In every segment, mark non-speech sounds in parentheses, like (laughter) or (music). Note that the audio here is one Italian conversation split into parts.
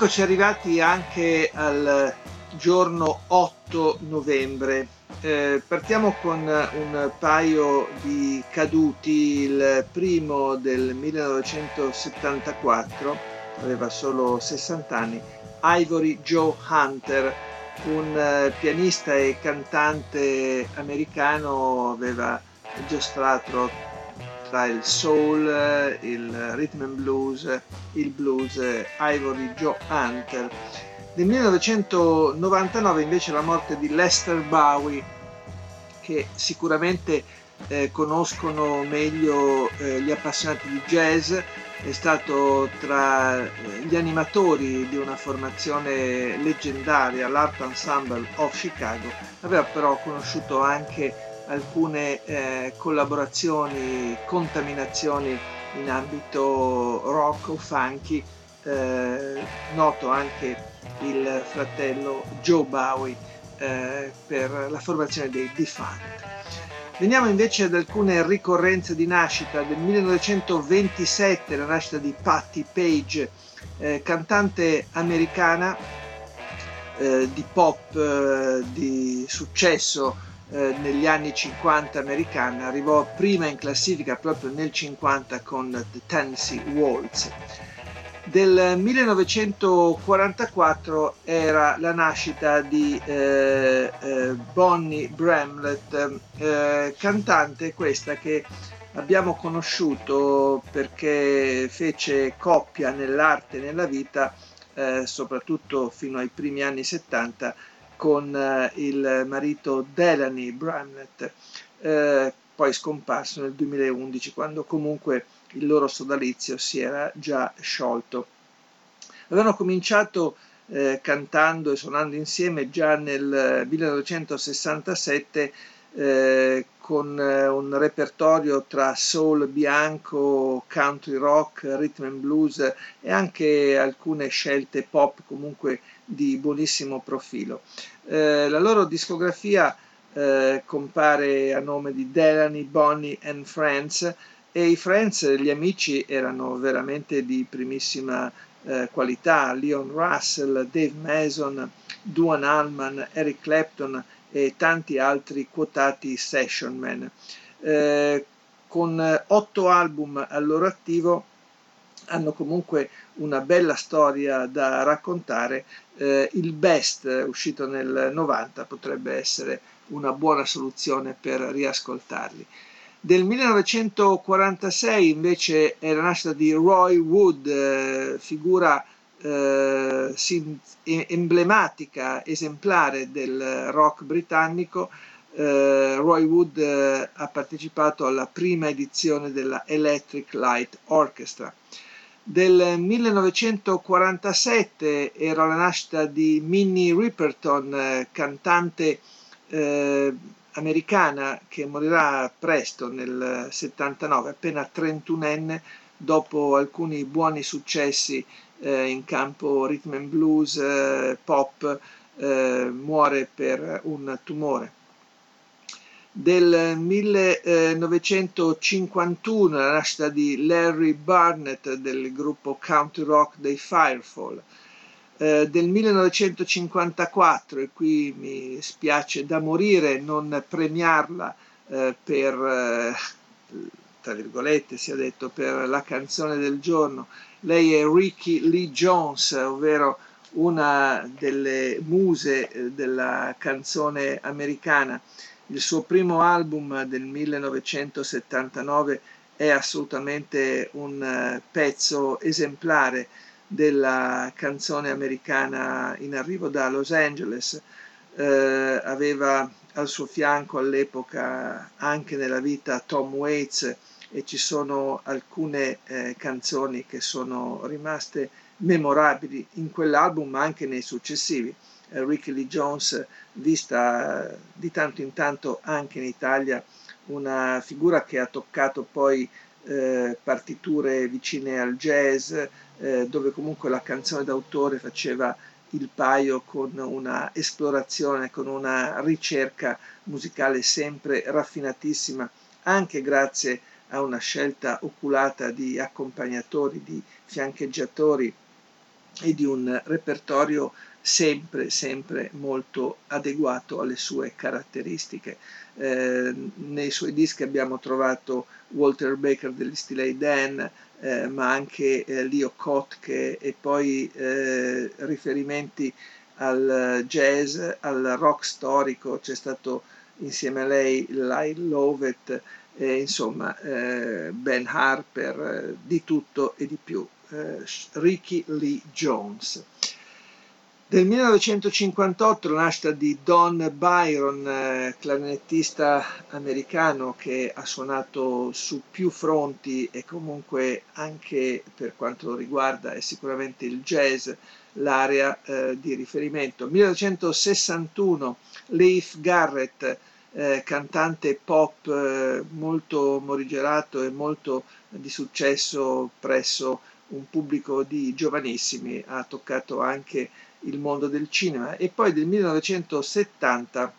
Eccoci arrivati anche al giorno 8 novembre. Eh, partiamo con un paio di caduti, il primo del 1974, aveva solo 60 anni, Ivory Joe Hunter, un uh, pianista e cantante americano, aveva giostrato tra il soul, il rhythm and blues, il blues Ivory Joe Hunter. Nel 1999 invece la morte di Lester Bowie, che sicuramente eh, conoscono meglio eh, gli appassionati di jazz, è stato tra eh, gli animatori di una formazione leggendaria, l'Art Ensemble of Chicago, aveva però conosciuto anche alcune eh, collaborazioni, contaminazioni in ambito rock o funky, eh, noto anche il fratello Joe Bowie eh, per la formazione dei Defunct. Veniamo invece ad alcune ricorrenze di nascita. Del 1927 la nascita di Patti Page, eh, cantante americana eh, di pop eh, di successo eh, negli anni 50 americana, arrivò prima in classifica proprio nel 50 con The Tennessee Waltz. Del 1944 era la nascita di eh, eh, Bonnie Bramlett, eh, cantante questa che abbiamo conosciuto perché fece coppia nell'arte e nella vita, eh, soprattutto fino ai primi anni 70, con eh, il marito Delany Bramlett, eh, poi scomparso nel 2011 quando comunque il loro sodalizio si era già sciolto. Avevano cominciato eh, cantando e suonando insieme già nel 1967 eh, con eh, un repertorio tra soul bianco, country rock, rhythm and blues e anche alcune scelte pop comunque di buonissimo profilo. Eh, la loro discografia eh, compare a nome di Delany, Bonnie and Friends e i Friends, gli amici, erano veramente di primissima eh, qualità, Leon Russell, Dave Mason, Duan Allman, Eric Clapton e tanti altri quotati sessionman. Eh, con otto album al loro attivo hanno comunque una bella storia da raccontare. Eh, il best uscito nel 90 potrebbe essere una buona soluzione per riascoltarli. Del 1946 invece è la nascita di Roy Wood, eh, figura eh, emblematica, esemplare del rock britannico. Eh, Roy Wood eh, ha partecipato alla prima edizione della Electric Light Orchestra del 1947 era la nascita di Minnie Riperton, eh, cantante eh, americana che morirà presto nel 79, appena 31enne, dopo alcuni buoni successi eh, in campo rhythm and blues, eh, pop, eh, muore per un tumore. Del 1951, la nascita di Larry Barnett del gruppo country rock dei Firefall, eh, del 1954, e qui mi spiace da morire non premiarla eh, per, eh, tra virgolette sia detto, per la canzone del giorno, lei è Ricky Lee Jones, ovvero una delle muse eh, della canzone americana il suo primo album del 1979 è assolutamente un eh, pezzo esemplare della canzone americana in arrivo da Los Angeles. Eh, aveva al suo fianco all'epoca anche nella vita Tom Waits, e ci sono alcune eh, canzoni che sono rimaste memorabili in quell'album ma anche nei successivi. Eh, Ricky Lee Jones, vista di tanto in tanto anche in Italia, una figura che ha toccato poi eh, partiture vicine al jazz, eh, dove comunque la canzone d'autore faceva il paio con una esplorazione, con una ricerca musicale sempre raffinatissima, anche grazie a una scelta oculata di accompagnatori, di fiancheggiatori e di un repertorio sempre, sempre molto adeguato alle sue caratteristiche. Eh, nei suoi dischi abbiamo trovato Walter Baker degli Steely Dan, eh, ma anche eh, Leo Kotke e poi eh, riferimenti al jazz, al rock storico, c'è stato insieme a lei Lyle Lovett, insomma eh, Ben Harper, eh, di tutto e di più. Eh, Ricky Lee Jones. Del 1958 la nascita di Don Byron, eh, clarinettista americano che ha suonato su più fronti e comunque anche per quanto riguarda è sicuramente il jazz l'area eh, di riferimento. 1961 Leif Garrett, eh, cantante pop eh, molto morigerato e molto di successo presso un pubblico di giovanissimi, ha toccato anche il mondo del cinema e poi del 1970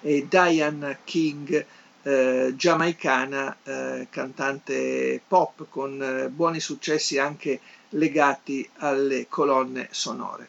è Diane King, eh, giamaicana, eh, cantante pop con eh, buoni successi anche legati alle colonne sonore.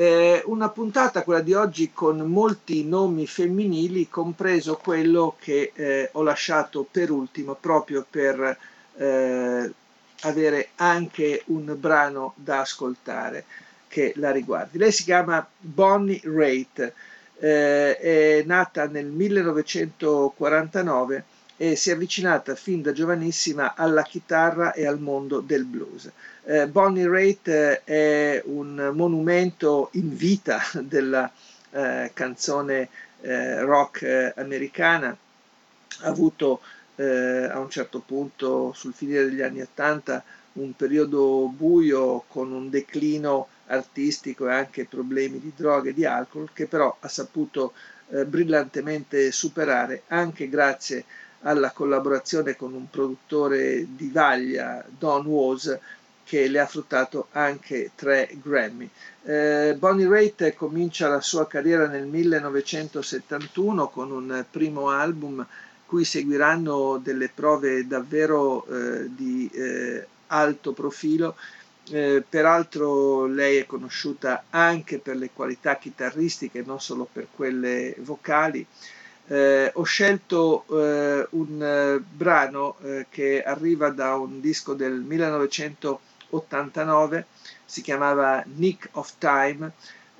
Eh, una puntata, quella di oggi, con molti nomi femminili, compreso quello che eh, ho lasciato per ultimo proprio per eh, avere anche un brano da ascoltare che la riguardi. Lei si chiama Bonnie Raitt, eh, è nata nel 1949 e si è avvicinata fin da giovanissima alla chitarra e al mondo del blues. Eh, Bonnie Raitt è un monumento in vita (laughs) della eh, canzone eh, rock eh, americana, ha avuto eh, a un certo punto sul finire degli anni 80 un periodo buio con un declino artistico e anche problemi di droga e di alcol che però ha saputo eh, brillantemente superare anche grazie alla collaborazione con un produttore di vaglia, Don Was, che le ha fruttato anche tre Grammy. Eh, Bonnie Raitt comincia la sua carriera nel 1971 con un primo album cui seguiranno delle prove davvero eh, di eh, alto profilo eh, peraltro lei è conosciuta anche per le qualità chitarristiche, non solo per quelle vocali. Eh, ho scelto eh, un eh, brano eh, che arriva da un disco del 1989, si chiamava Nick of Time,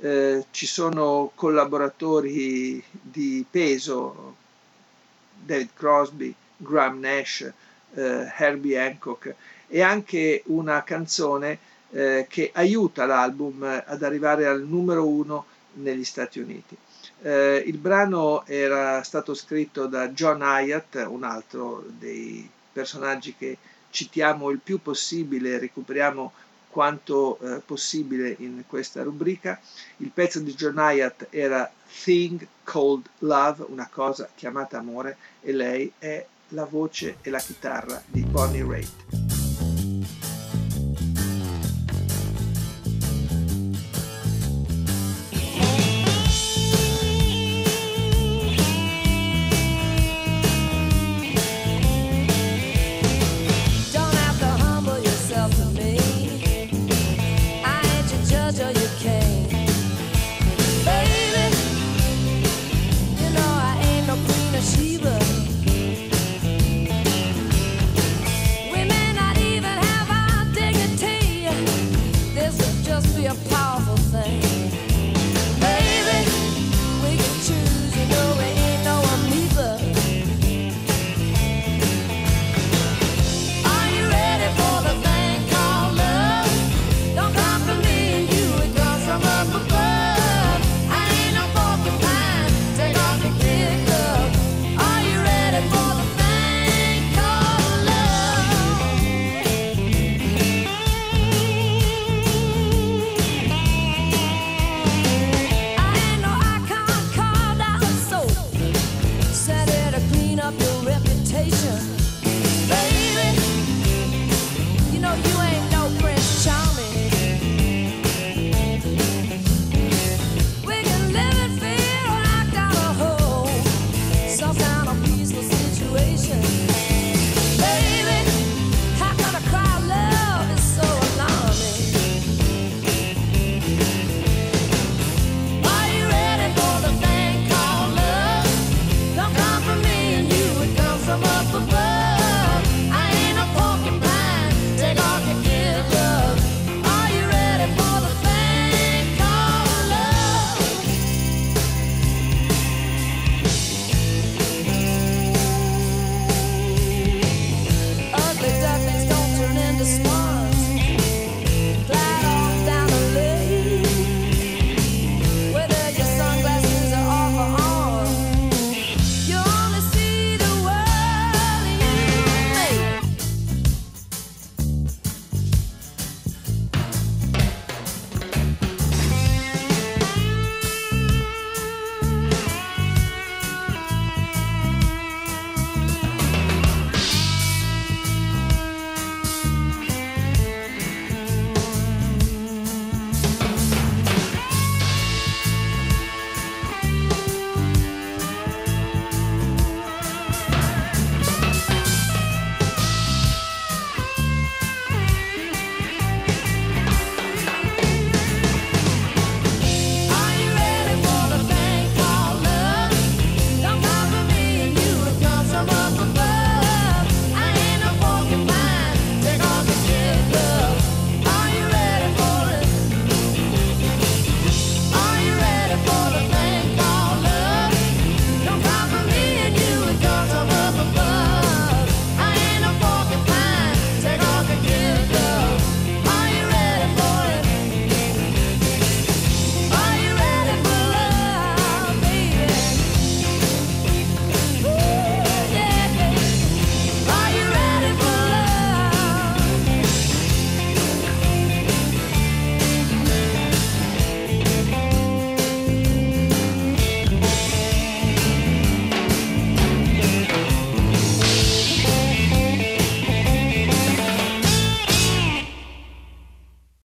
eh, ci sono collaboratori di peso, David Crosby, Graham Nash, Herbie Hancock e anche una canzone eh, che aiuta l'album ad arrivare al numero uno negli Stati Uniti. Eh, il brano era stato scritto da John Hyatt, un altro dei personaggi che citiamo il più possibile, recuperiamo quanto eh, possibile in questa rubrica. Il pezzo di John Hyatt era Thing Called Love, una cosa chiamata amore, e lei è la voce e la chitarra di Bonnie Raitt.